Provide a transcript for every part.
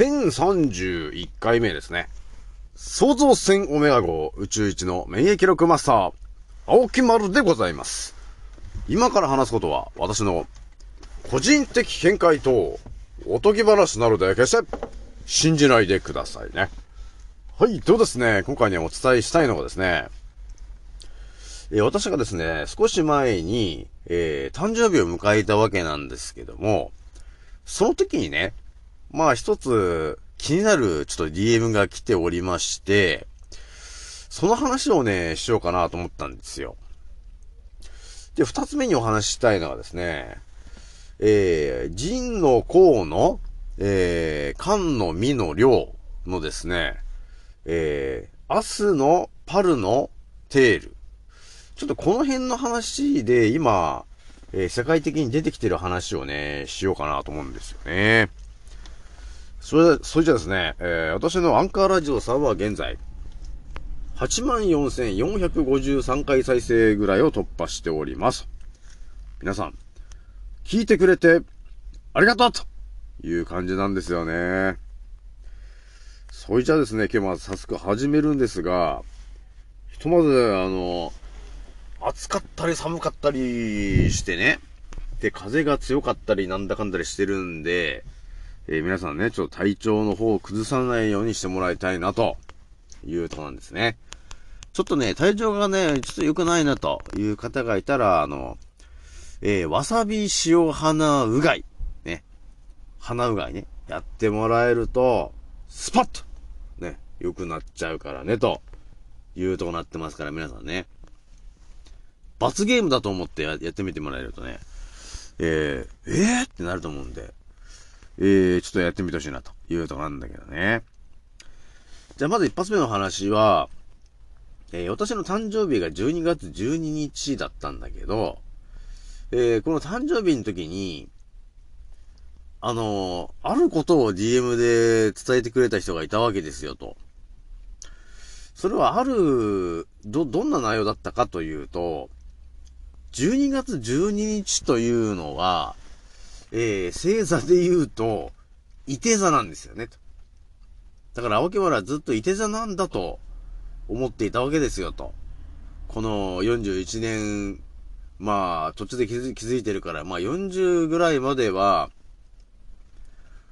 1031回目ですね。創造船オメガ号宇宙一の免疫力マスター、青木丸でございます。今から話すことは私の個人的見解とおとぎ話なので決して信じないでくださいね。はい、どうですね、今回ね、お伝えしたいのがですね、え、私がですね、少し前に、えー、誕生日を迎えたわけなんですけども、その時にね、まあ一つ気になるちょっと DM が来ておりまして、その話をね、しようかなと思ったんですよ。で、二つ目にお話ししたいのはですね、えー、人の項の、えー、漢の実の量のですね、えー、明日のパルのテール。ちょっとこの辺の話で今、えー、世界的に出てきてる話をね、しようかなと思うんですよね。それ、それじゃですね、えー、私のアンカーラジオさんは現在、84,453回再生ぐらいを突破しております。皆さん、聞いてくれて、ありがとうという感じなんですよね。それじゃですね、今日は早速始めるんですが、ひとまず、あの、暑かったり寒かったりしてね、で、風が強かったりなんだかんだりしてるんで、えー、皆さんね、ちょっと体調の方を崩さないようにしてもらいたいな、と。いうとこなんですね。ちょっとね、体調がね、ちょっと良くないな、という方がいたら、あの、えー、わさび塩花うがい、ね、花うがいね、やってもらえると、スパッとね、良くなっちゃうからね、というとこなってますから、皆さんね。罰ゲームだと思ってやってみてもらえるとね、えー、えー、ってなると思うんで、えー、ちょっとやってみてほしいなというとこなんだけどね。じゃあまず一発目の話は、えー、私の誕生日が12月12日だったんだけど、えー、この誕生日の時に、あのー、あることを DM で伝えてくれた人がいたわけですよ、と。それはある、ど、どんな内容だったかというと、12月12日というのは、えー、星座で言うと、伊手座なんですよね、だから青木原はずっと伊手座なんだと思っていたわけですよ、と。この41年、まあ、途中で気づいてるから、まあ40ぐらいまでは、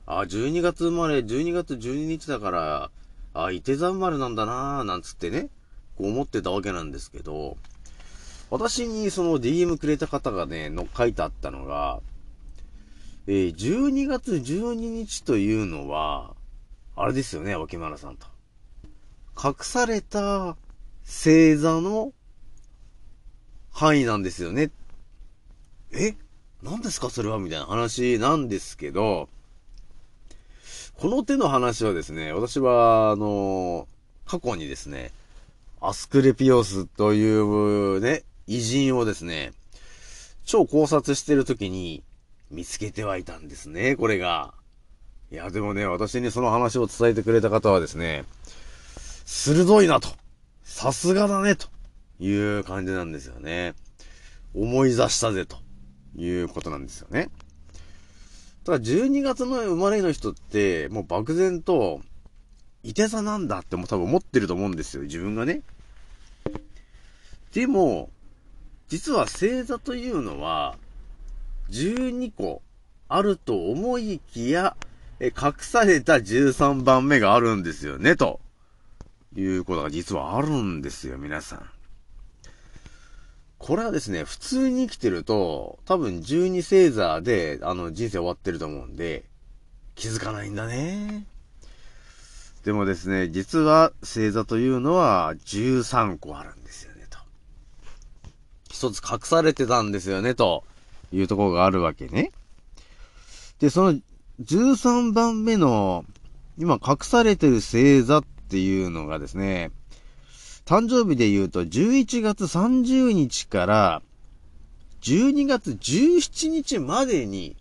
あ、12月生まれ、12月12日だから、あ、伊手座生まれなんだなぁ、なんつってね、こう思ってたわけなんですけど、私にその DM くれた方がね、の書いてあったのが、えー、12月12日というのは、あれですよね、脇村さんと。隠された星座の範囲なんですよね。え？何ですか？それは？みたいな話なんですけど、この手の話はですね、私は、あの、過去にですね、アスクレピオスというね、偉人をですね、超考察してる時に見つけてはいたんですね、これが。いや、でもね、私にその話を伝えてくれた方はですね、鋭いなと。さすがだね、という感じなんですよね。思い出したぜ、ということなんですよね。ただ12月の生まれの人って、もう漠然と、いて座なんだっても多分思ってると思うんですよ、自分がね。でも、実は星座というのは、12個あると思いきや、え、隠された13番目があるんですよね、ということが実はあるんですよ、皆さん。これはですね、普通に生きてると、多分12星座で、あの、人生終わってると思うんで、気づかないんだね。でもですね、実は星座というのは13個あるんですよね、と。一つ隠されてたんですよね、というところがあるわけね。で、その13番目の、今隠されてる星座っていうのがですね、誕生日で言うと11月30日から12月17日までに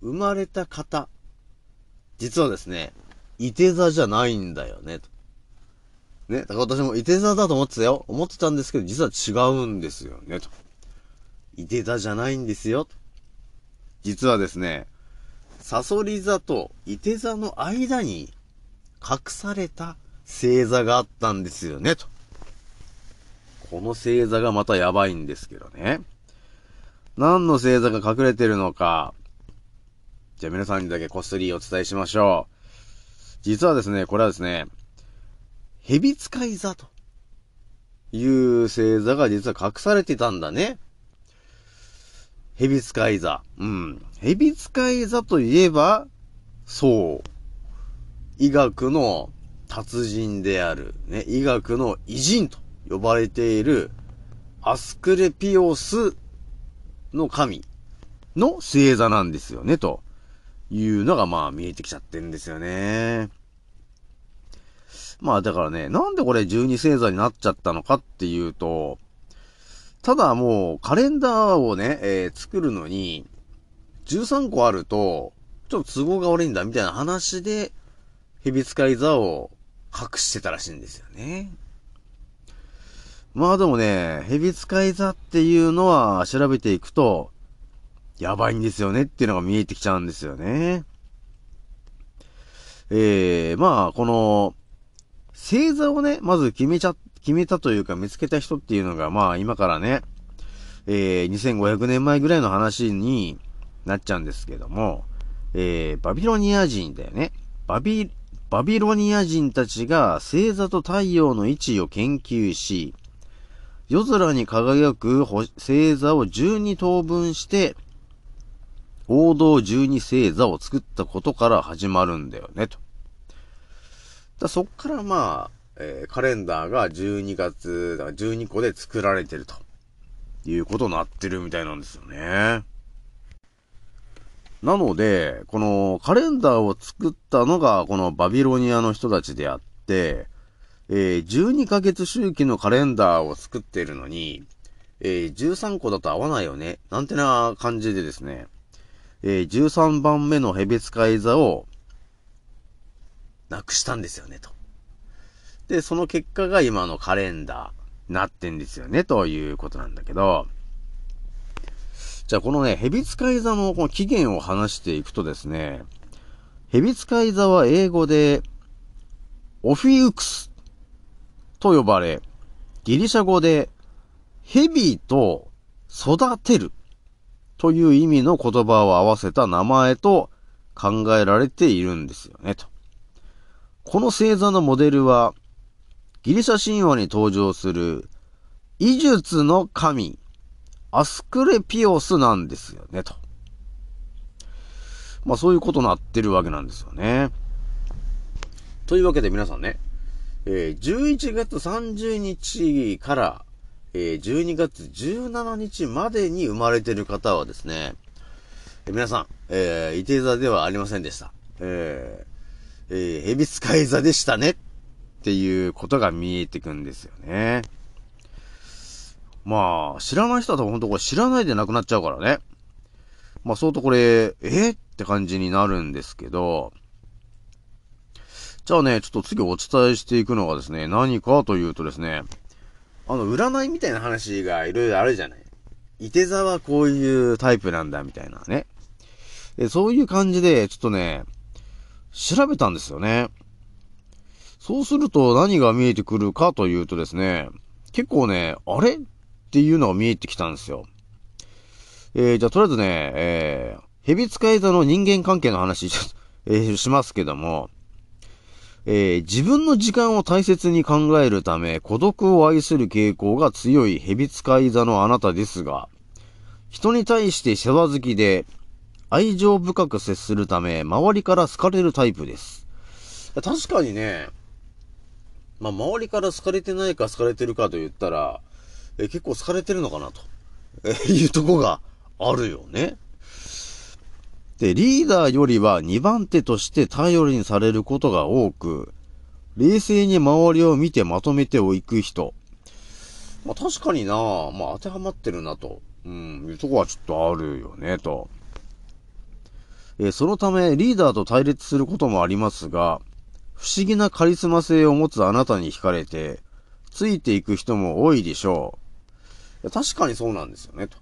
生まれた方、実はですね、伊手座じゃないんだよね、と。ね、だから私も伊手座だと思ってたよ。思ってたんですけど、実は違うんですよね、と。伊手座じゃないんですよ、と。実はですね、サソリ座とイテ座の間に隠された星座があったんですよね、と。この星座がまたやばいんですけどね。何の星座が隠れてるのか、じゃあ皆さんにだけこっそりお伝えしましょう。実はですね、これはですね、蛇使い座という星座が実は隠されてたんだね。蛇使い座。うん。蛇使い座といえば、そう。医学の達人である、ね、医学の偉人と呼ばれている、アスクレピオスの神の星座なんですよね、というのがまあ見えてきちゃってるんですよね。まあだからね、なんでこれ12星座になっちゃったのかっていうと、ただもうカレンダーをね、えー、作るのに、13個あると、ちょっと都合が悪いんだみたいな話で、蛇使い座を隠してたらしいんですよね。まあでもね、蛇使い座っていうのは調べていくと、やばいんですよねっていうのが見えてきちゃうんですよね。えー、まあ、この、星座をね、まず決めちゃ、決めたというか見つけた人っていうのが、まあ今からね、えー、2500年前ぐらいの話になっちゃうんですけども、えー、バビロニア人だよね。バビ、バビロニア人たちが星座と太陽の位置を研究し、夜空に輝く星座を12等分して、王道12星座を作ったことから始まるんだよね、と。だそっからまあ、えー、カレンダーが12月、だから12個で作られてると。いうことになってるみたいなんですよね。なので、このカレンダーを作ったのがこのバビロニアの人たちであって、えー、12ヶ月周期のカレンダーを作ってるのに、えー、13個だと合わないよね。なんてな感じでですね、えー、13番目のヘビ使い座を、なくしたんですよね、と。で、その結果が今のカレンダー、なってんですよね、ということなんだけど、じゃあこのね、ヘビ使い座のこの起源を話していくとですね、ヘビ使い座は英語で、オフィウクスと呼ばれ、ギリシャ語で、ヘビと育てるという意味の言葉を合わせた名前と考えられているんですよね、と。この星座のモデルは、ギリシャ神話に登場する、医術の神、アスクレピオスなんですよね、と。まあそういうことになってるわけなんですよね。というわけで皆さんね、えー、11月30日から、えー、12月17日までに生まれてる方はですね、えー、皆さん、えー、伊手座ではありませんでした。えー、えー、ヘビ使い座でしたねっっていうことが見えてくんですよね。まあ、知らない人は多分ほんとこれ知らないでなくなっちゃうからね。まあ、相当これ、えって感じになるんですけど、じゃあね、ちょっと次お伝えしていくのがですね、何かというとですね、あの、占いみたいな話がいろいろあるじゃない。伊手座はこういうタイプなんだ、みたいなね。でそういう感じで、ちょっとね、調べたんですよね。そうすると何が見えてくるかというとですね、結構ね、あれ？っていうのが見えてきたんですよ。えー、じゃあとりあえずね、えー、蛇使い座の人間関係の話、えー、しますけども、えー、自分の時間を大切に考えるため、孤独を愛する傾向が強い蛇使い座のあなたですが、人に対して世話好きで、愛情深く接するため、周りから好かれるタイプです。確かにね、まあ、周りから好かれてないか好かれてるかと言ったら、え結構好かれてるのかなと、えいうとこがあるよね。で、リーダーよりは2番手として頼りにされることが多く、冷静に周りを見てまとめておいく人。まあ確かになまあ当てはまってるなと、うん、いうとこはちょっとあるよね、と。えそのためリーダーと対立することもありますが、不思議なカリスマ性を持つあなたに惹かれて、ついていく人も多いでしょう。確かにそうなんですよね、と。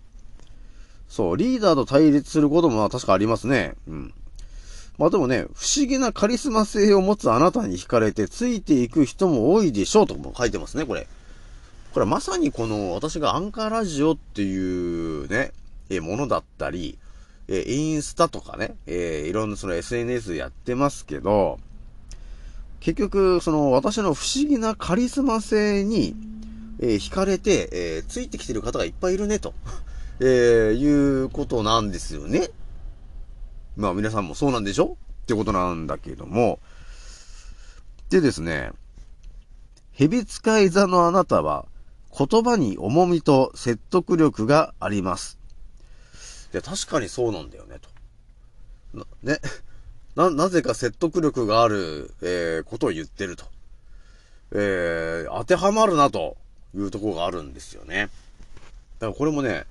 そう、リーダーと対立することも確かありますね。うん。まあでもね、不思議なカリスマ性を持つあなたに惹かれてついていく人も多いでしょうとも書いてますね、これ。これまさにこの私がアンカーラジオっていうね、えものだったり、えインスタとかね、えー、いろんなその SNS やってますけど、結局、その私の不思議なカリスマ性に、えー、惹かれて、えー、ついてきてる方がいっぱいいるね、と、えー、いうことなんですよね。まあ皆さんもそうなんでしょ？ってことなんだけども。でですね、蛇使い座のあなたは言葉に重みと説得力があります。で、確かにそうなんだよね、と。ね。な、なぜか説得力がある、えー、ことを言ってると。えー、当てはまるな、というところがあるんですよね。だからこれもね、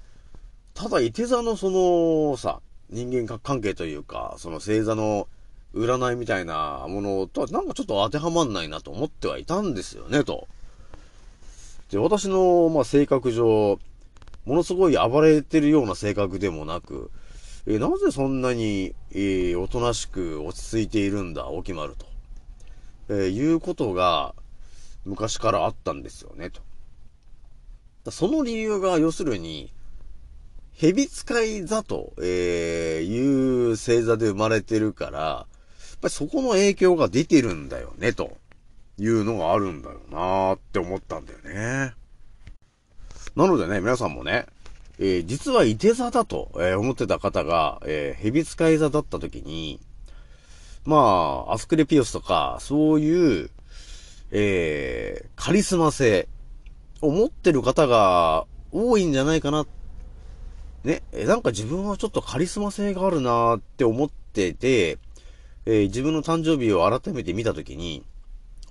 ただ、いて座のその、さ、人間関係というか、その星座の占いみたいなものとはなんかちょっと当てはまんないなと思ってはいたんですよね、と。で、私の、まあ、性格上、ものすごい暴れてるような性格でもなく、えなぜそんなに、えー、おとなしく落ち着いているんだ、おきまると。えー、いうことが、昔からあったんですよね、と。その理由が、要するに、蛇使い座と、えー、いう星座で生まれてるから、やっぱりそこの影響が出てるんだよね、というのがあるんだよなーって思ったんだよね。なのでね、皆さんもね、えー、実は伊手座だと、えー、思ってた方が、えー、蛇使い座だった時に、まあ、アスクレピオスとか、そういう、えー、カリスマ性を持ってる方が多いんじゃないかなね、え、なんか自分はちょっとカリスマ性があるなーって思ってて、えー、自分の誕生日を改めて見たときに、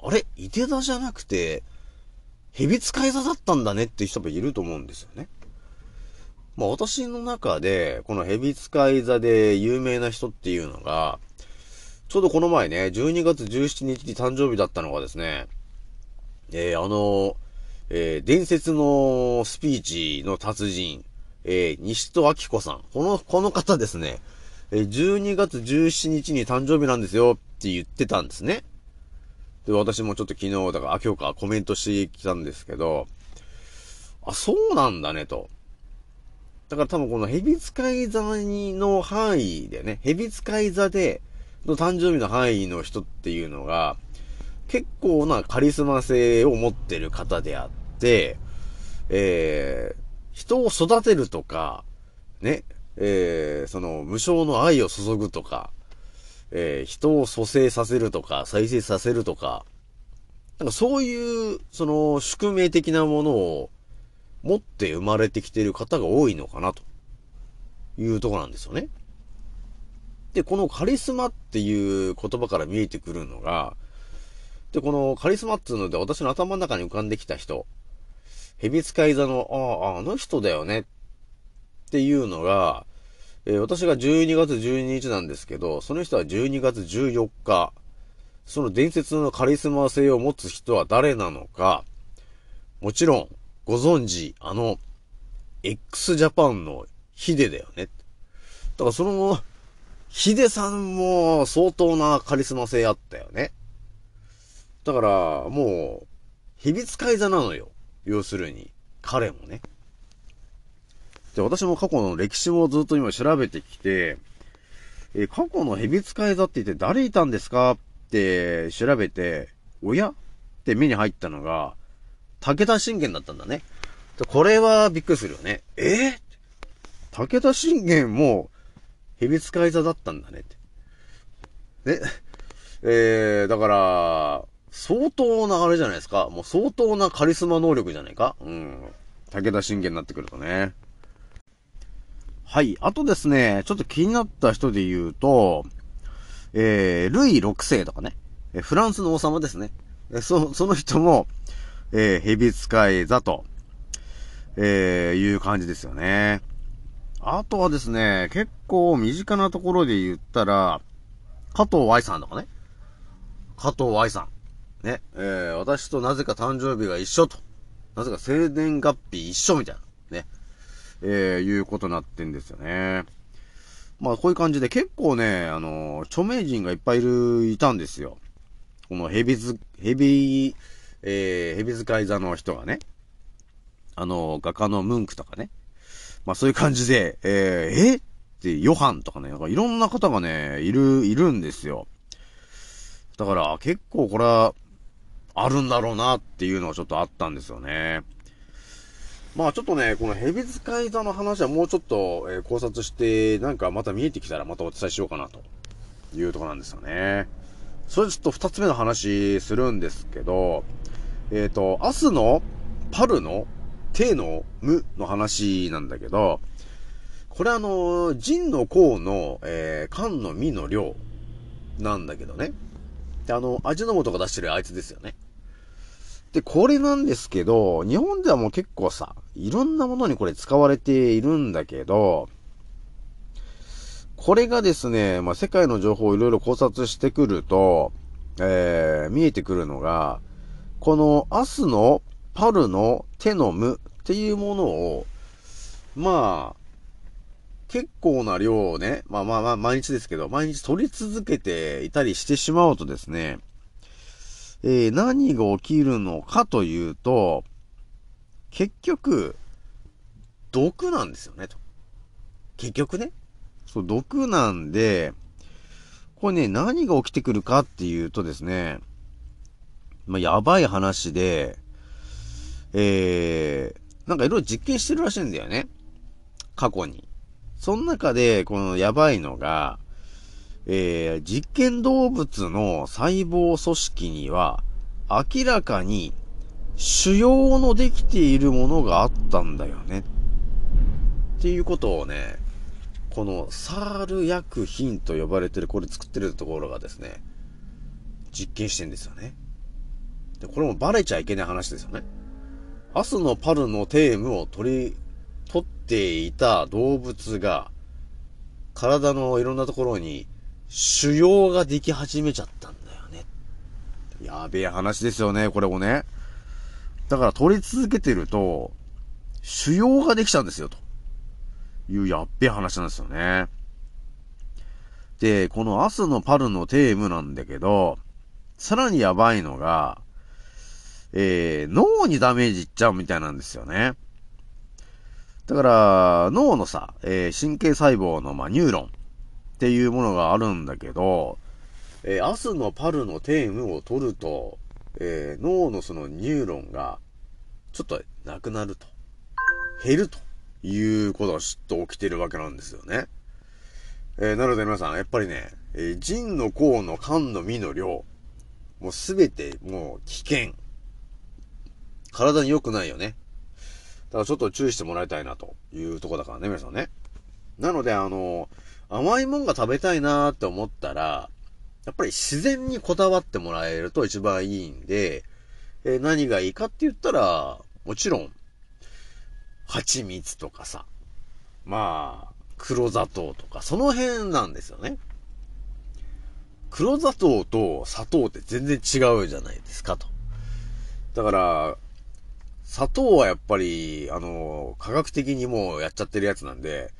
あれ伊手座じゃなくて、蛇使い座だったんだねっていう人もいると思うんですよね。まあ私の中で、この蛇使い座で有名な人っていうのが、ちょうどこの前ね、12月17日に誕生日だったのがですね、えー、あの、えー、伝説のスピーチの達人、えー、西戸明子さん。この、この方ですね、えー、12月17日に誕生日なんですよって言ってたんですね。で、私もちょっと昨日、だから、あ、今日かコメントしてきたんですけど、あ、そうなんだね、と。だから多分この蛇使い座の範囲でね、蛇使い座で、の誕生日の範囲の人っていうのが、結構なカリスマ性を持ってる方であって、えー、人を育てるとか、ね、えー、その、無償の愛を注ぐとか、えー、人を蘇生させるとか、再生させるとか、なんかそういう、その、宿命的なものを持って生まれてきている方が多いのかな、と。いうとこなんですよね。で、このカリスマっていう言葉から見えてくるのが、で、このカリスマっていうので私の頭の中に浮かんできた人、蛇使い座の、ああ、あの人だよね。っていうのが、えー、私が12月12日なんですけど、その人は12月14日、その伝説のカリスマ性を持つ人は誰なのか、もちろん、ご存知、あの、x ジャパンのヒデだよね。だからその、ヒデさんも相当なカリスマ性あったよね。だから、もう、蛇使い座なのよ。要するに、彼もね。で、私も過去の歴史もずっと今調べてきて、え過去の蛇使い座って言って誰いたんですか？って調べて、おやって目に入ったのが、武田信玄だったんだね。これはびっくりするよね。え？ー、武田信玄も、蛇使い座だったんだねって。ね。えー、だから、相当なあれじゃないですか。もう相当なカリスマ能力じゃないかうん。武田信玄になってくるとね。はい。あとですね、ちょっと気になった人で言うと、えー、ルイ6世とかね。フランスの王様ですね。そ、その人も、えー、蛇使い座と、えー、いう感じですよね。あとはですね、結構身近なところで言ったら、加藤愛さんとかね。加藤愛さん。ね、えー、私となぜか誕生日が一緒と。なぜか生年月日一緒みたいな。ね。えー、いうことになってんですよね。まあこういう感じで結構ね、あの、著名人がいっぱいいる、いたんですよ。このヘビズ、ヘビ、えー、ヘビ使い座の人がね、あの、画家のムンクとかね、まあそういう感じで、えー、え？ってヨハンとかね、なんかいろんな方がね、いる、いるんですよ。だから結構これは、あるんだろうなっていうのがちょっとあったんですよね。まあちょっとね、この蛇使い座の話はもうちょっと、えー、考察して、なんかまた見えてきたらまたお伝えしようかなというとこなんですよね。それちょっと二つ目の話するんですけど、えっ、ー、と、明日のパルの手の無の話なんだけど、これあの、人の甲の、えー、缶の実の量なんだけどね。で、あの、味の素が出してるあいつですよね。で、これなんですけど、日本ではもう結構さ、いろんなものにこれ使われているんだけど、これがですね、まあ、世界の情報をいろいろ考察してくると、えー、見えてくるのが、このアスのパルの手の無っていうものを、まあ、結構な量をね、まあまあまあ毎日ですけど、毎日取り続けていたりしてしまうとですね、えー、何が起きるのかというと、結局、毒なんですよね、と。結局ね。そう、毒なんで、これね、何が起きてくるかっていうとですね、まあ、やばい話で、えー、なんかいろいろ実験してるらしいんだよね。過去に。その中で、このやばいのが、えー、実験動物の細胞組織には、明らかに腫瘍のできているものがあったんだよね。っていうことをね、このサール薬品と呼ばれてる、これ作ってるところがですね、実験してんですよね。で、これもバレちゃいけない話ですよね。アスのパルのテームを取り、取っていた動物が、体のいろんなところに腫瘍ができ始めちゃったんだよね。やべえ話ですよね、これもね。だから取り続けてると、腫瘍ができちゃうんですよ、というやっべえ話なんですよね。で、このアスのパルのテームなんだけど、さらにやばいのが、えー、脳にダメージいっちゃうみたいなんですよね。だから、脳のさ、えー、神経細胞の、まあ、ニューロン。っていうものがあるんだけど、えー、アスのパルのテームを取ると、えー、脳のそのニューロンが、ちょっとなくなると。減るということがちょっと起きてるわけなんですよね。えー、なので皆さん、やっぱりね、えー、人の甲の肝の実の量、もうすべてもう危険。体に良くないよね。だからちょっと注意してもらいたいなというとこだからね、皆さんね。なので、あの甘いもんが食べたいなーって思ったら、やっぱり自然にこだわってもらえると一番いいんで、えー、何がいいかって言ったら、もちろん、蜂蜜とかさ、まあ、黒砂糖とか、その辺なんですよね。黒砂糖と砂糖って全然違うじゃないですかと。だから、砂糖はやっぱり、あの、科学的にもうやっちゃってるやつなんで、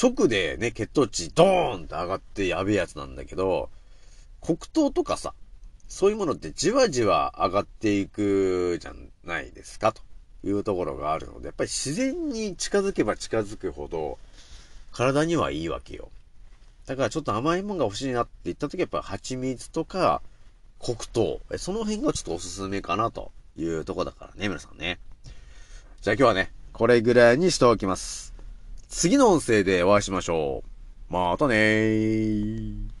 直でね、血糖値ドーンって上がってやべえやつなんだけど、黒糖とかさ、そういうものってじわじわ上がっていくじゃないですか、というところがあるので、やっぱり自然に近づけば近づくほど、体にはいいわけよ。だからちょっと甘いもんが欲しいなって言った時はやっぱ蜂蜜とか黒糖、その辺がちょっとおすすめかなというとこだからね、皆さんね。じゃあ今日はね、これぐらいにしておきます。次の音声でお会いしましょう。またねー。